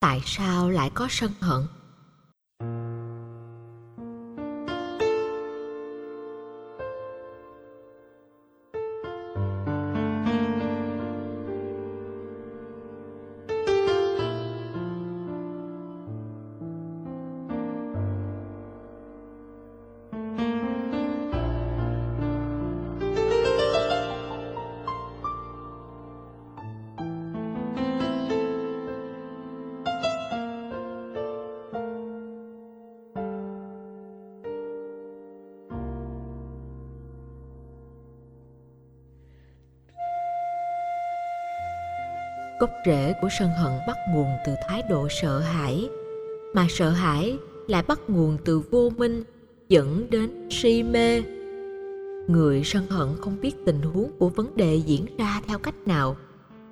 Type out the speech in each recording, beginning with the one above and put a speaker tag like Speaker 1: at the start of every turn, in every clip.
Speaker 1: tại sao lại có sân hận? Gốc rễ của sân hận bắt nguồn từ thái độ sợ hãi. Mà sợ hãi lại bắt nguồn từ vô minh, dẫn đến si mê. Người sân hận không biết tình huống của vấn đề diễn ra theo cách nào,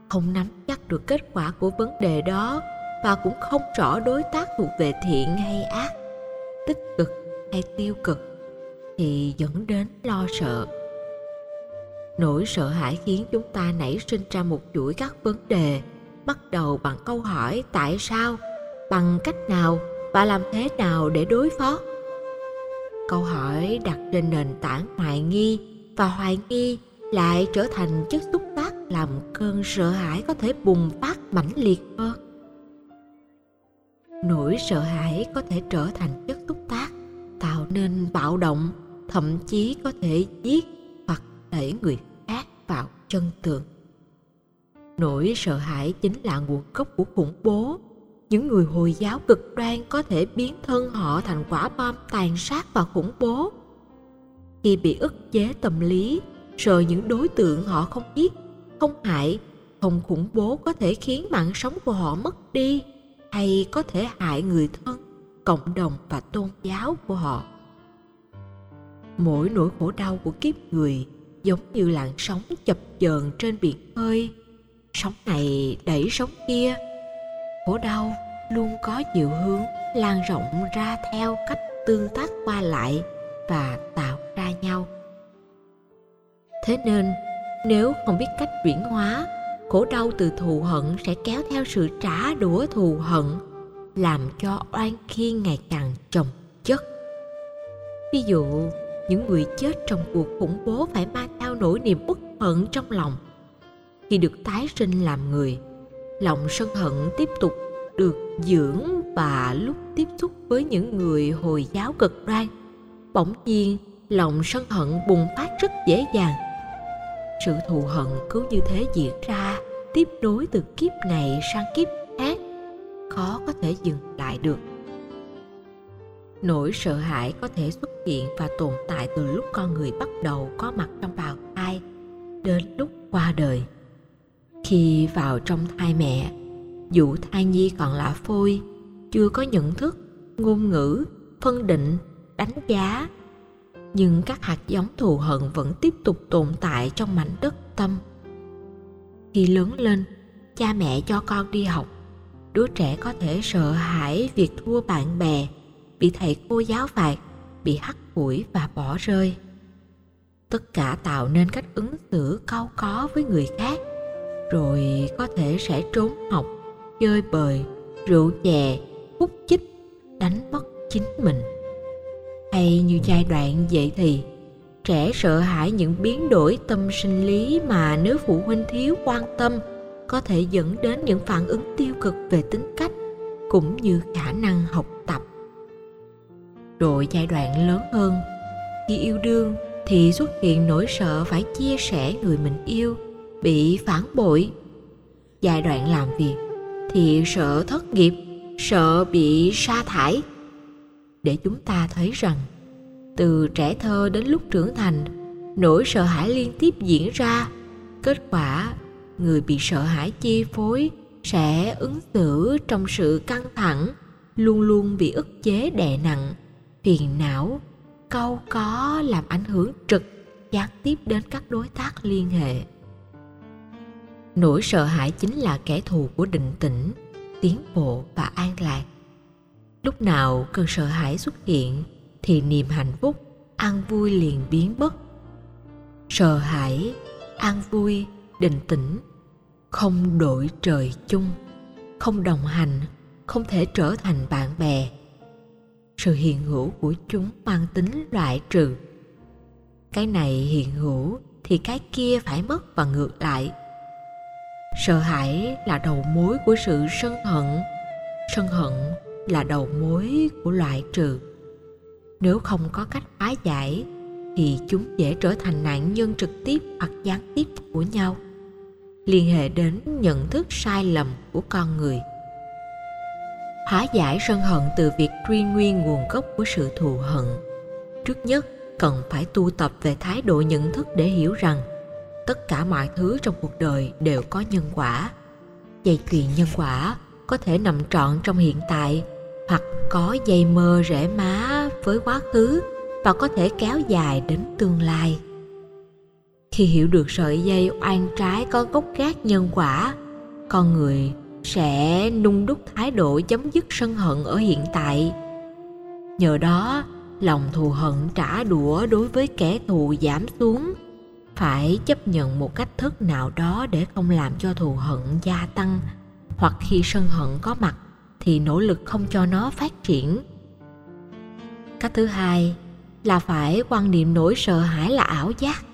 Speaker 1: không nắm chắc được kết quả của vấn đề đó và cũng không rõ đối tác thuộc về thiện hay ác, tích cực hay tiêu cực, thì dẫn đến lo sợ nỗi sợ hãi khiến chúng ta nảy sinh ra một chuỗi các vấn đề. Bắt đầu bằng câu hỏi tại sao, bằng cách nào và làm thế nào để đối phó? Câu hỏi đặt trên nền tảng hoài nghi và hoài nghi lại trở thành chất xúc tác làm cơn sợ hãi có thể bùng phát mãnh liệt hơn. Nỗi sợ hãi có thể trở thành chất xúc tác, tạo nên bạo động, thậm chí có thể giết hoặc đẩy người khác vào chân tường. Nỗi sợ hãi chính là nguồn gốc của khủng bố. Những người hồi giáo cực đoan có thể biến thân họ thành quả bom tàn sát và khủng bố. Khi bị ức chế tâm lý, sợ những đối tượng họ không giết không hại, không khủng bố có thể khiến mạng sống của họ mất đi hay có thể hại người thân, cộng đồng và tôn giáo của họ. Mỗi nỗi khổ đau của kiếp người giống như làn sóng chập chờn trên biển khơi. Sóng này đẩy sóng kia. Khổ đau, luôn có nhiều hướng lan rộng ra theo cách tương tác qua lại và tạo ra nhau. Thế nên, nếu không biết cách chuyển hóa, khổ đau từ thù hận sẽ kéo theo sự trả đũa thù hận, làm cho oan khiên ngày càng chồng chất. Ví dụ những người chết trong cuộc khủng bố phải mang theo nỗi niềm uất hận trong lòng. Khi được tái sinh làm người, lòng sân hận tiếp tục được dưỡng và lúc tiếp xúc với những người hồi giáo cực đoan, bỗng nhiên lòng sân hận bùng phát rất dễ dàng. Sự thù hận cứ như thế diễn ra, tiếp nối từ kiếp này sang kiếp khác, khó có thể dừng lại được nỗi sợ hãi có thể xuất hiện và tồn tại từ lúc con người bắt đầu có mặt trong bào thai đến lúc qua đời. Khi vào trong thai mẹ, dù thai nhi còn là phôi, chưa có nhận thức, ngôn ngữ, phân định, đánh giá, nhưng các hạt giống thù hận vẫn tiếp tục tồn tại trong mảnh đất tâm. Khi lớn lên, cha mẹ cho con đi học, đứa trẻ có thể sợ hãi việc thua bạn bè bị thầy cô giáo phạt, bị hắt hủi và bỏ rơi. Tất cả tạo nên cách ứng xử cau có với người khác, rồi có thể sẽ trốn học, chơi bời, rượu chè, hút chích, đánh mất chính mình. Hay như giai đoạn dậy thì, trẻ sợ hãi những biến đổi tâm sinh lý mà nếu phụ huynh thiếu quan tâm, có thể dẫn đến những phản ứng tiêu cực về tính cách, cũng như khả năng học tập rồi giai đoạn lớn hơn. Khi yêu đương thì xuất hiện nỗi sợ phải chia sẻ người mình yêu, bị phản bội. Giai đoạn làm việc thì sợ thất nghiệp, sợ bị sa thải. Để chúng ta thấy rằng, từ trẻ thơ đến lúc trưởng thành, nỗi sợ hãi liên tiếp diễn ra. Kết quả, người bị sợ hãi chi phối sẽ ứng xử trong sự căng thẳng, luôn luôn bị ức chế đè nặng phiền não, câu có làm ảnh hưởng trực gián tiếp đến các đối tác liên hệ. Nỗi sợ hãi chính là kẻ thù của định tĩnh, tiến bộ và an lạc. Lúc nào cơn sợ hãi xuất hiện thì niềm hạnh phúc, an vui liền biến mất. Sợ hãi, an vui, định tĩnh không đổi trời chung, không đồng hành, không thể trở thành bạn bè sự hiện hữu của chúng mang tính loại trừ. Cái này hiện hữu thì cái kia phải mất và ngược lại. Sợ hãi là đầu mối của sự sân hận. Sân hận là đầu mối của loại trừ. Nếu không có cách phá giải, thì chúng dễ trở thành nạn nhân trực tiếp hoặc gián tiếp của nhau. Liên hệ đến nhận thức sai lầm của con người hóa giải sân hận từ việc truy nguyên nguồn gốc của sự thù hận. Trước nhất, cần phải tu tập về thái độ nhận thức để hiểu rằng tất cả mọi thứ trong cuộc đời đều có nhân quả. Dây chuyền nhân quả có thể nằm trọn trong hiện tại hoặc có dây mơ rễ má với quá khứ và có thể kéo dài đến tương lai. Khi hiểu được sợi dây oan trái có gốc gác nhân quả, con người sẽ nung đúc thái độ chấm dứt sân hận ở hiện tại. Nhờ đó, lòng thù hận trả đũa đối với kẻ thù giảm xuống. Phải chấp nhận một cách thức nào đó để không làm cho thù hận gia tăng, hoặc khi sân hận có mặt thì nỗ lực không cho nó phát triển. Cách thứ hai là phải quan niệm nỗi sợ hãi là ảo giác,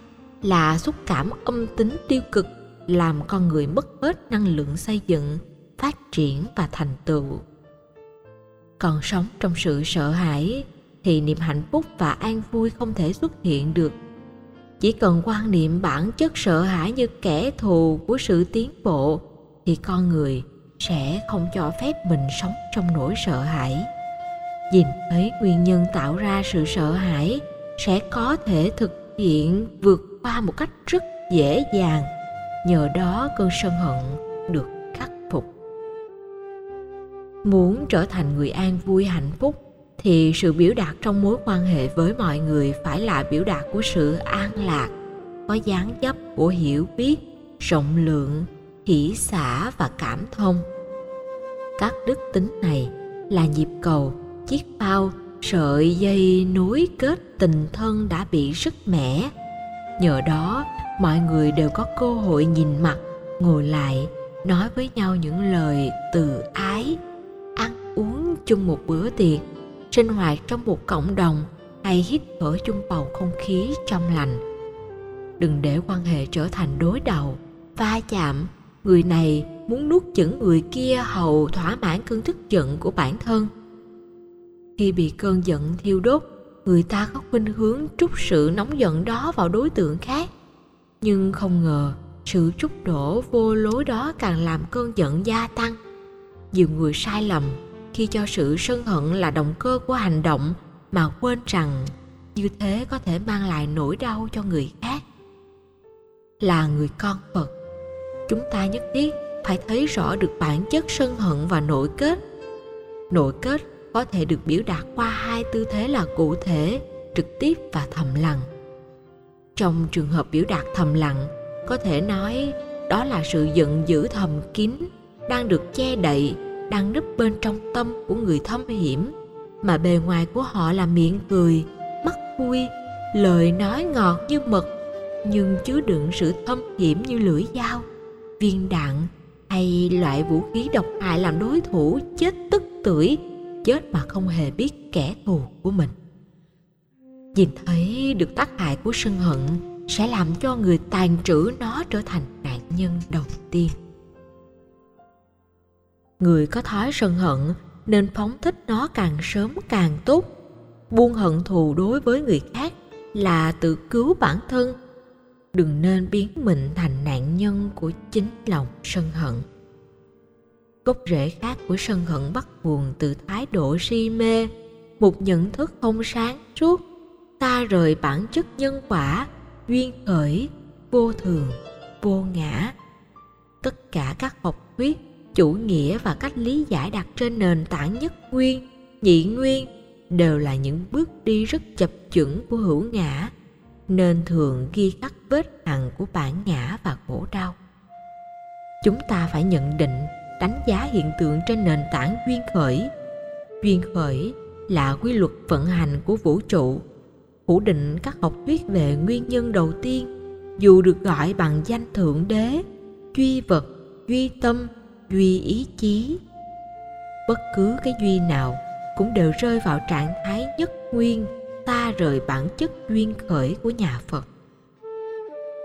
Speaker 1: là xúc cảm âm tính tiêu cực, làm con người mất hết năng lượng xây dựng phát triển và thành tựu. Còn sống trong sự sợ hãi thì niềm hạnh phúc và an vui không thể xuất hiện được. Chỉ cần quan niệm bản chất sợ hãi như kẻ thù của sự tiến bộ thì con người sẽ không cho phép mình sống trong nỗi sợ hãi. Nhìn thấy nguyên nhân tạo ra sự sợ hãi sẽ có thể thực hiện vượt qua một cách rất dễ dàng. Nhờ đó cơn sân hận muốn trở thành người an vui hạnh phúc, thì sự biểu đạt trong mối quan hệ với mọi người phải là biểu đạt của sự an lạc, có dáng dấp của hiểu biết, rộng lượng hỷ xả và cảm thông. Các đức tính này là nhịp cầu, chiếc phao sợi dây nối kết tình thân đã bị sức mẻ. Nhờ đó, mọi người đều có cơ hội nhìn mặt, ngồi lại, nói với nhau những lời từ ái uống chung một bữa tiệc, sinh hoạt trong một cộng đồng hay hít thở chung bầu không khí trong lành. Đừng để quan hệ trở thành đối đầu, va chạm. Người này muốn nuốt chửng người kia hầu thỏa mãn cơn tức giận của bản thân. Khi bị cơn giận thiêu đốt, người ta có khuynh hướng trút sự nóng giận đó vào đối tượng khác. Nhưng không ngờ, sự trút đổ vô lối đó càng làm cơn giận gia tăng. Nhiều người sai lầm khi cho sự sân hận là động cơ của hành động mà quên rằng như thế có thể mang lại nỗi đau cho người khác. Là người con phật, chúng ta nhất thiết phải thấy rõ được bản chất sân hận và nội kết. Nội kết có thể được biểu đạt qua hai tư thế là cụ thể, trực tiếp và thầm lặng. Trong trường hợp biểu đạt thầm lặng, có thể nói đó là sự giận dữ thầm kín đang được che đậy đang núp bên trong tâm của người thâm hiểm. Mà bề ngoài của họ là miệng cười, mắt vui, lời nói ngọt như mật. Nhưng chứa đựng sự thâm hiểm như lưỡi dao, viên đạn hay loại vũ khí độc hại làm đối thủ chết tức tưởi, chết mà không hề biết kẻ thù của mình. Nhìn thấy được tác hại của sân hận sẽ làm cho người tàn trữ nó trở thành nạn nhân đầu tiên người có thói sân hận, nên phóng thích nó càng sớm càng tốt. Buông hận thù đối với người khác là tự cứu bản thân. Đừng nên biến mình thành nạn nhân của chính lòng sân hận. Gốc rễ khác của sân hận bắt nguồn từ thái độ si mê, một nhận thức không sáng suốt ta rời bản chất nhân quả, duyên khởi, vô thường, vô ngã. Tất cả các học thuyết chủ nghĩa và cách lý giải đặt trên nền tảng nhất nguyên, nhị nguyên đều là những bước đi rất chập chững của hữu ngã, nên thường ghi khắc vết hằn của bản ngã và khổ đau. Chúng ta phải nhận định, đánh giá hiện tượng trên nền tảng duyên khởi. Duyên khởi là quy luật vận hành của vũ trụ. Phủ định các học thuyết về nguyên nhân đầu tiên, dù được gọi bằng danh thượng đế, duy vật, duy tâm duy ý chí. Bất cứ cái duy nào cũng đều rơi vào trạng thái nhất nguyên, ta rời bản chất duyên khởi của nhà phật.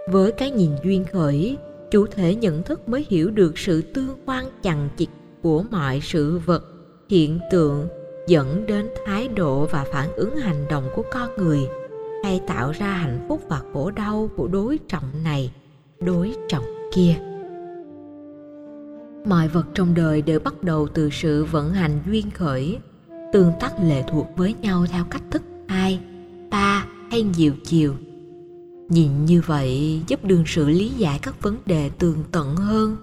Speaker 1: Với cái nhìn duyên khởi, chủ thể nhận thức mới hiểu được sự tương quan chằng chịt của mọi sự vật, hiện tượng, dẫn đến thái độ và phản ứng hành động của con người, hay tạo ra hạnh phúc và khổ đau của đối trọng này, đối trọng kia mọi vật trong đời đều bắt đầu từ sự vận hành duyên khởi, tương tác lệ thuộc với nhau theo cách thức hai ba hay nhiều chiều. Nhìn như vậy giúp đương sự lý giải các vấn đề tường tận hơn.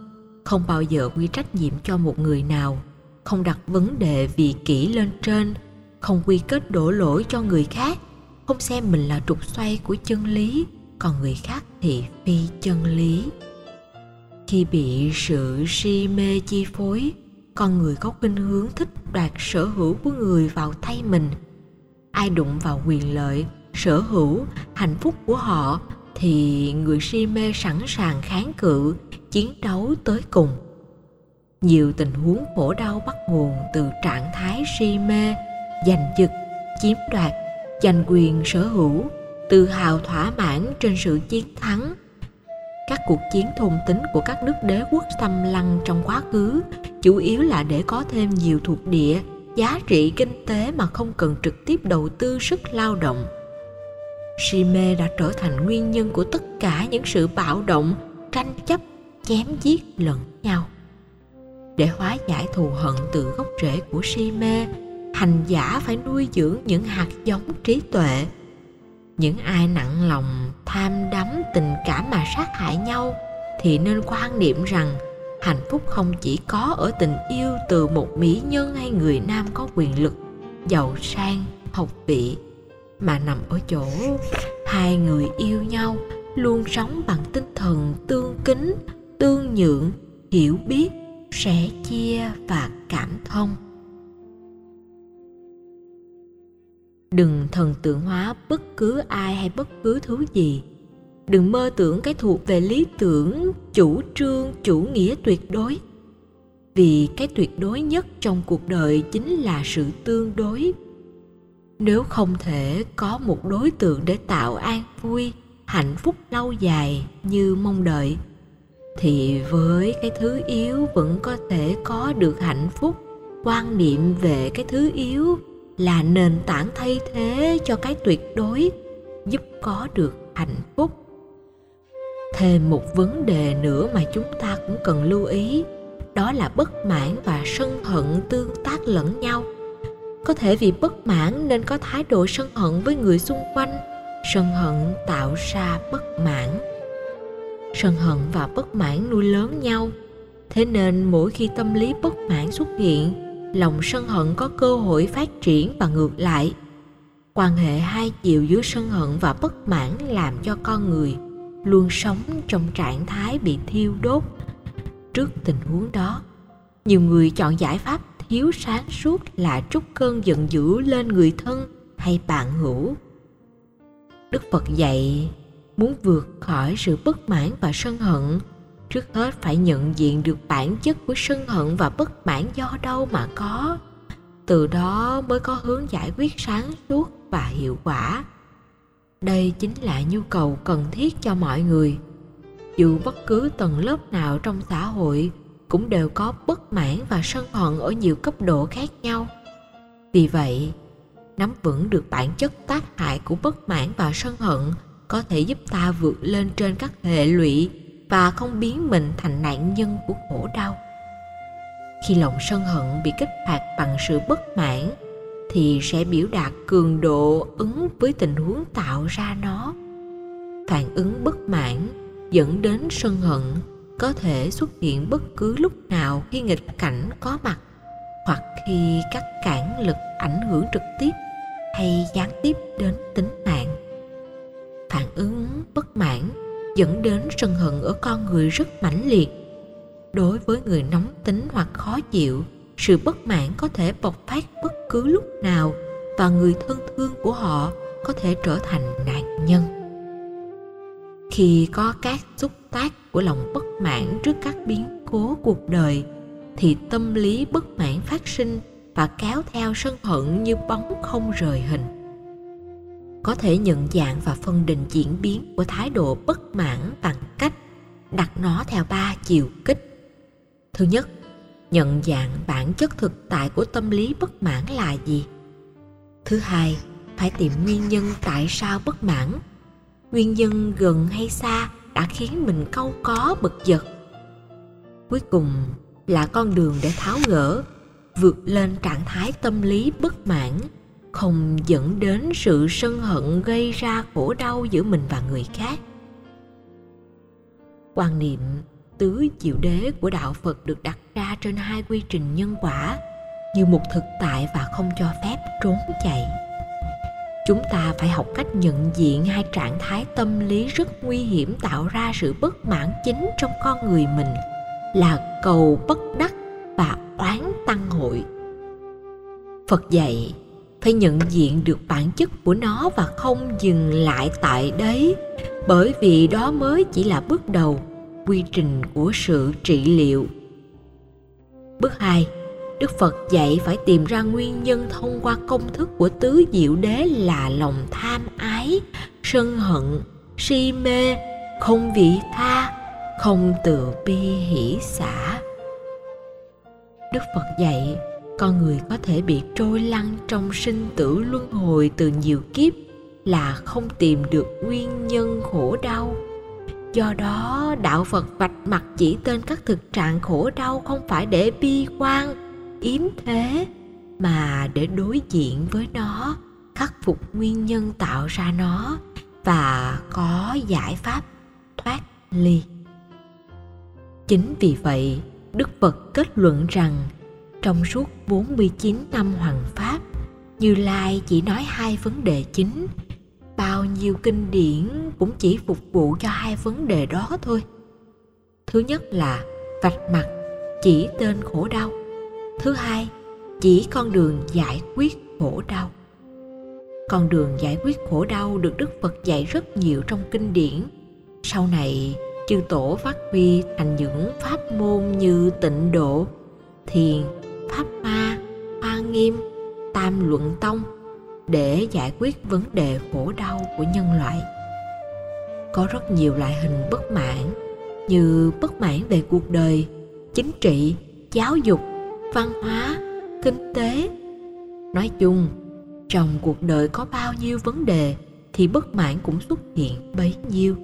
Speaker 1: Không bao giờ quy trách nhiệm cho một người nào, không đặt vấn đề vì kỹ lên trên, không quy kết đổ lỗi cho người khác, không xem mình là trục xoay của chân lý, còn người khác thì phi chân lý khi bị sự si mê chi phối. Con người có khuynh hướng thích đoạt sở hữu của người vào tay mình. Ai đụng vào quyền lợi, sở hữu, hạnh phúc của họ thì người si mê sẵn sàng kháng cự, chiến đấu tới cùng. Nhiều tình huống khổ đau bắt nguồn từ trạng thái si mê, giành giật, chiếm đoạt, giành quyền sở hữu, tự hào thỏa mãn trên sự chiến thắng các cuộc chiến thôn tính của các nước đế quốc xâm lăng trong quá khứ chủ yếu là để có thêm nhiều thuộc địa, giá trị kinh tế mà không cần trực tiếp đầu tư sức lao động. Si mê đã trở thành nguyên nhân của tất cả những sự bạo động, tranh chấp, chém giết lẫn nhau. Để hóa giải thù hận từ gốc rễ của si mê hành giả phải nuôi dưỡng những hạt giống trí tuệ những ai nặng lòng tham đắm tình cảm mà sát hại nhau thì nên quan niệm rằng hạnh phúc không chỉ có ở tình yêu từ một mỹ nhân hay người nam có quyền lực, giàu sang, học vị, mà nằm ở chỗ hai người yêu nhau luôn sống bằng tinh thần tương kính, tương nhượng, hiểu biết, sẻ chia và cảm thông. Đừng thần tượng hóa bất cứ ai hay bất cứ thứ gì. Đừng mơ tưởng cái thuộc về lý tưởng, chủ trương, chủ nghĩa tuyệt đối. Vì cái tuyệt đối nhất trong cuộc đời chính là sự tương đối. Nếu không thể có một đối tượng để tạo an vui, hạnh phúc lâu dài như mong đợi, thì với cái thứ yếu vẫn có thể có được hạnh phúc, quan niệm về cái thứ yếu là nền tảng thay thế cho cái tuyệt đối giúp có được hạnh phúc. Thêm một vấn đề nữa mà chúng ta cũng cần lưu ý, đó là bất mãn và sân hận tương tác lẫn nhau. Có thể vì bất mãn nên có thái độ sân hận với người xung quanh. Sân hận tạo ra bất mãn. Sân hận và bất mãn nuôi lớn nhau. Thế nên mỗi khi tâm lý bất mãn xuất hiện lòng sân hận có cơ hội phát triển và ngược lại. Quan hệ hai chiều giữa sân hận và bất mãn làm cho con người luôn sống trong trạng thái bị thiêu đốt. Trước tình huống đó, nhiều người chọn giải pháp thiếu sáng suốt là trút cơn giận dữ lên người thân hay bạn hữu. Đức phật dạy muốn vượt khỏi sự bất mãn và sân hận trước hết phải nhận diện được bản chất của sân hận và bất mãn do đâu mà có. Từ đó mới có hướng giải quyết sáng suốt và hiệu quả. Đây chính là nhu cầu cần thiết cho mọi người. Dù bất cứ tầng lớp nào trong xã hội cũng đều có bất mãn và sân hận ở nhiều cấp độ khác nhau. Vì vậy, nắm vững được bản chất tác hại của bất mãn và sân hận có thể giúp ta vượt lên trên các hệ lụy và không biến mình thành nạn nhân của khổ đau. Khi lòng sân hận bị kích hoạt bằng sự bất mãn, thì sẽ biểu đạt cường độ ứng với tình huống tạo ra nó. Phản ứng bất mãn dẫn đến sân hận có thể xuất hiện bất cứ lúc nào khi nghịch cảnh có mặt, hoặc khi các cản lực ảnh hưởng trực tiếp hay gián tiếp đến tính mạng. Phản ứng bất mãn dẫn đến sân hận ở con người rất mãnh liệt. Đối với người nóng tính hoặc khó chịu, sự bất mãn có thể bộc phát bất cứ lúc nào và người thân thương của họ có thể trở thành nạn nhân. Khi có các xúc tác của lòng bất mãn trước các biến cố cuộc đời, thì tâm lý bất mãn phát sinh và kéo theo sân hận như bóng không rời hình có thể nhận dạng và phân định diễn biến của thái độ bất mãn bằng cách đặt nó theo ba chiều kích. Thứ nhất, nhận dạng bản chất thực tại của tâm lý bất mãn là gì? Thứ hai, phải tìm nguyên nhân tại sao bất mãn. Nguyên nhân gần hay xa đã khiến mình câu có, bực giật; cuối cùng là con đường để tháo gỡ, vượt lên trạng thái tâm lý bất mãn không dẫn đến sự sân hận gây ra khổ đau giữa mình và người khác. Quan niệm tứ diệu đế của đạo phật được đặt ra trên hai quy trình nhân quả như một thực tại và không cho phép trốn chạy. Chúng ta phải học cách nhận diện hai trạng thái tâm lý rất nguy hiểm tạo ra sự bất mãn chính trong con người mình là cầu bất đắc và oán tăng hội. Phật dạy phải nhận diện được bản chất của nó và không dừng lại tại đấy bởi vì đó mới chỉ là bước đầu quy trình của sự trị liệu bước 2 Đức Phật dạy phải tìm ra nguyên nhân thông qua công thức của tứ diệu đế là lòng tham ái, sân hận, si mê, không vị tha, không từ bi hỷ xả. Đức Phật dạy con người có thể bị trôi lăn trong sinh tử luân hồi từ nhiều kiếp là không tìm được nguyên nhân khổ đau. Do đó, đạo phật vạch mặt chỉ tên các thực trạng khổ đau không phải để bi quan, yếm thế, mà để đối diện với nó, khắc phục nguyên nhân tạo ra nó và có giải pháp thoát ly. Chính vì vậy, đức phật kết luận rằng trong suốt 49 năm hoàng pháp, Như Lai chỉ nói hai vấn đề chính. Bao nhiêu kinh điển cũng chỉ phục vụ cho hai vấn đề đó thôi. Thứ nhất là vạch mặt chỉ tên khổ đau. Thứ hai, chỉ con đường giải quyết khổ đau. Con đường giải quyết khổ đau được Đức Phật dạy rất nhiều trong kinh điển. Sau này, chư tổ phát huy thành những pháp môn như tịnh độ, thiền, pháp ma hoa nghiêm, tam luận tông để giải quyết vấn đề khổ đau của nhân loại. Có rất nhiều loại hình bất mãn, như bất mãn về cuộc đời, chính trị, giáo dục, văn hóa, kinh tế. Nói chung, trong cuộc đời có bao nhiêu vấn đề thì bất mãn cũng xuất hiện bấy nhiêu.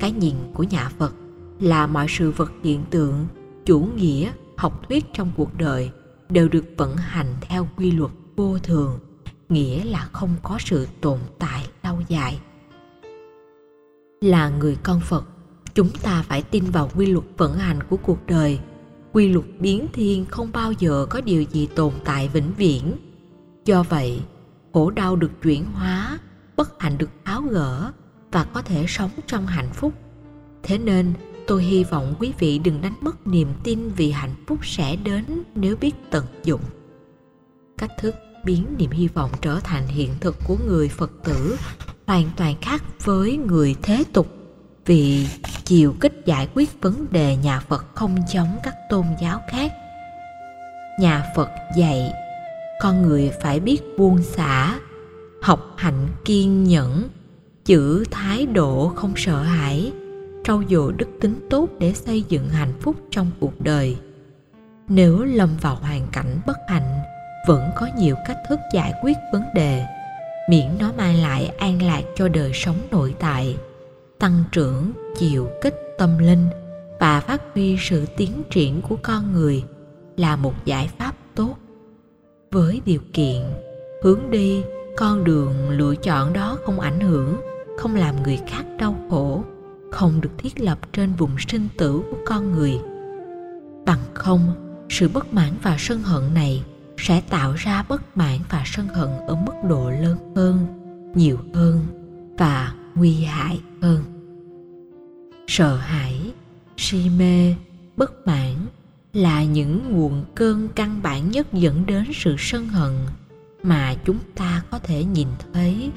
Speaker 1: Cái nhìn của nhà phật là mọi sự vật hiện tượng, chủ nghĩa, học thuyết trong cuộc đời đều được vận hành theo quy luật vô thường, nghĩa là không có sự tồn tại lâu dài. Là người con phật, chúng ta phải tin vào quy luật vận hành của cuộc đời. Quy luật biến thiên không bao giờ có điều gì tồn tại vĩnh viễn. Do vậy, khổ đau được chuyển hóa, bất hạnh được tháo gỡ và có thể sống trong hạnh phúc. Thế nên tôi hy vọng quý vị đừng đánh mất niềm tin vì hạnh phúc sẽ đến nếu biết tận dụng. Cách thức biến niềm hy vọng trở thành hiện thực của người phật tử hoàn toàn khác với người thế tục vì chiều kích giải quyết vấn đề nhà phật không giống các tôn giáo khác. Nhà phật dạy, con người phải biết buông xả, học hạnh kiên nhẫn giữ thái độ không sợ hãi trau dồi đức tính tốt để xây dựng hạnh phúc trong cuộc đời. Nếu lâm vào hoàn cảnh bất hạnh, vẫn có nhiều cách thức giải quyết vấn đề, miễn nó mang lại an lạc cho đời sống nội tại, tăng trưởng, chiều kích tâm linh và phát huy sự tiến triển của con người là một giải pháp tốt. Với điều kiện, hướng đi, con đường lựa chọn đó không ảnh hưởng, không làm người khác đau khổ không được thiết lập trên vùng sinh tử của con người. Bằng không, sự bất mãn và sân hận này sẽ tạo ra bất mãn và sân hận ở mức độ lớn hơn, nhiều hơn và nguy hại hơn. Sợ hãi, si mê, bất mãn là những nguồn cơn căn bản nhất dẫn đến sự sân hận mà chúng ta có thể nhìn thấy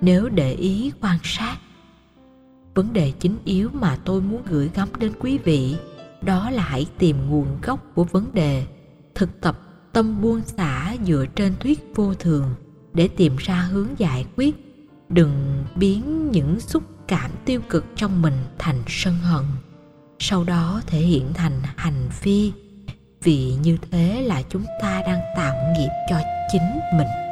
Speaker 1: nếu để ý quan sát vấn đề chính yếu mà tôi muốn gửi gắm đến quý vị, đó là hãy tìm nguồn gốc của vấn đề, thực tập tâm buông xả dựa trên thuyết vô thường để tìm ra hướng giải quyết. Đừng biến những xúc cảm tiêu cực trong mình thành sân hận, sau đó thể hiện thành hành vi. Vì như thế là chúng ta đang tạo nghiệp cho chính mình.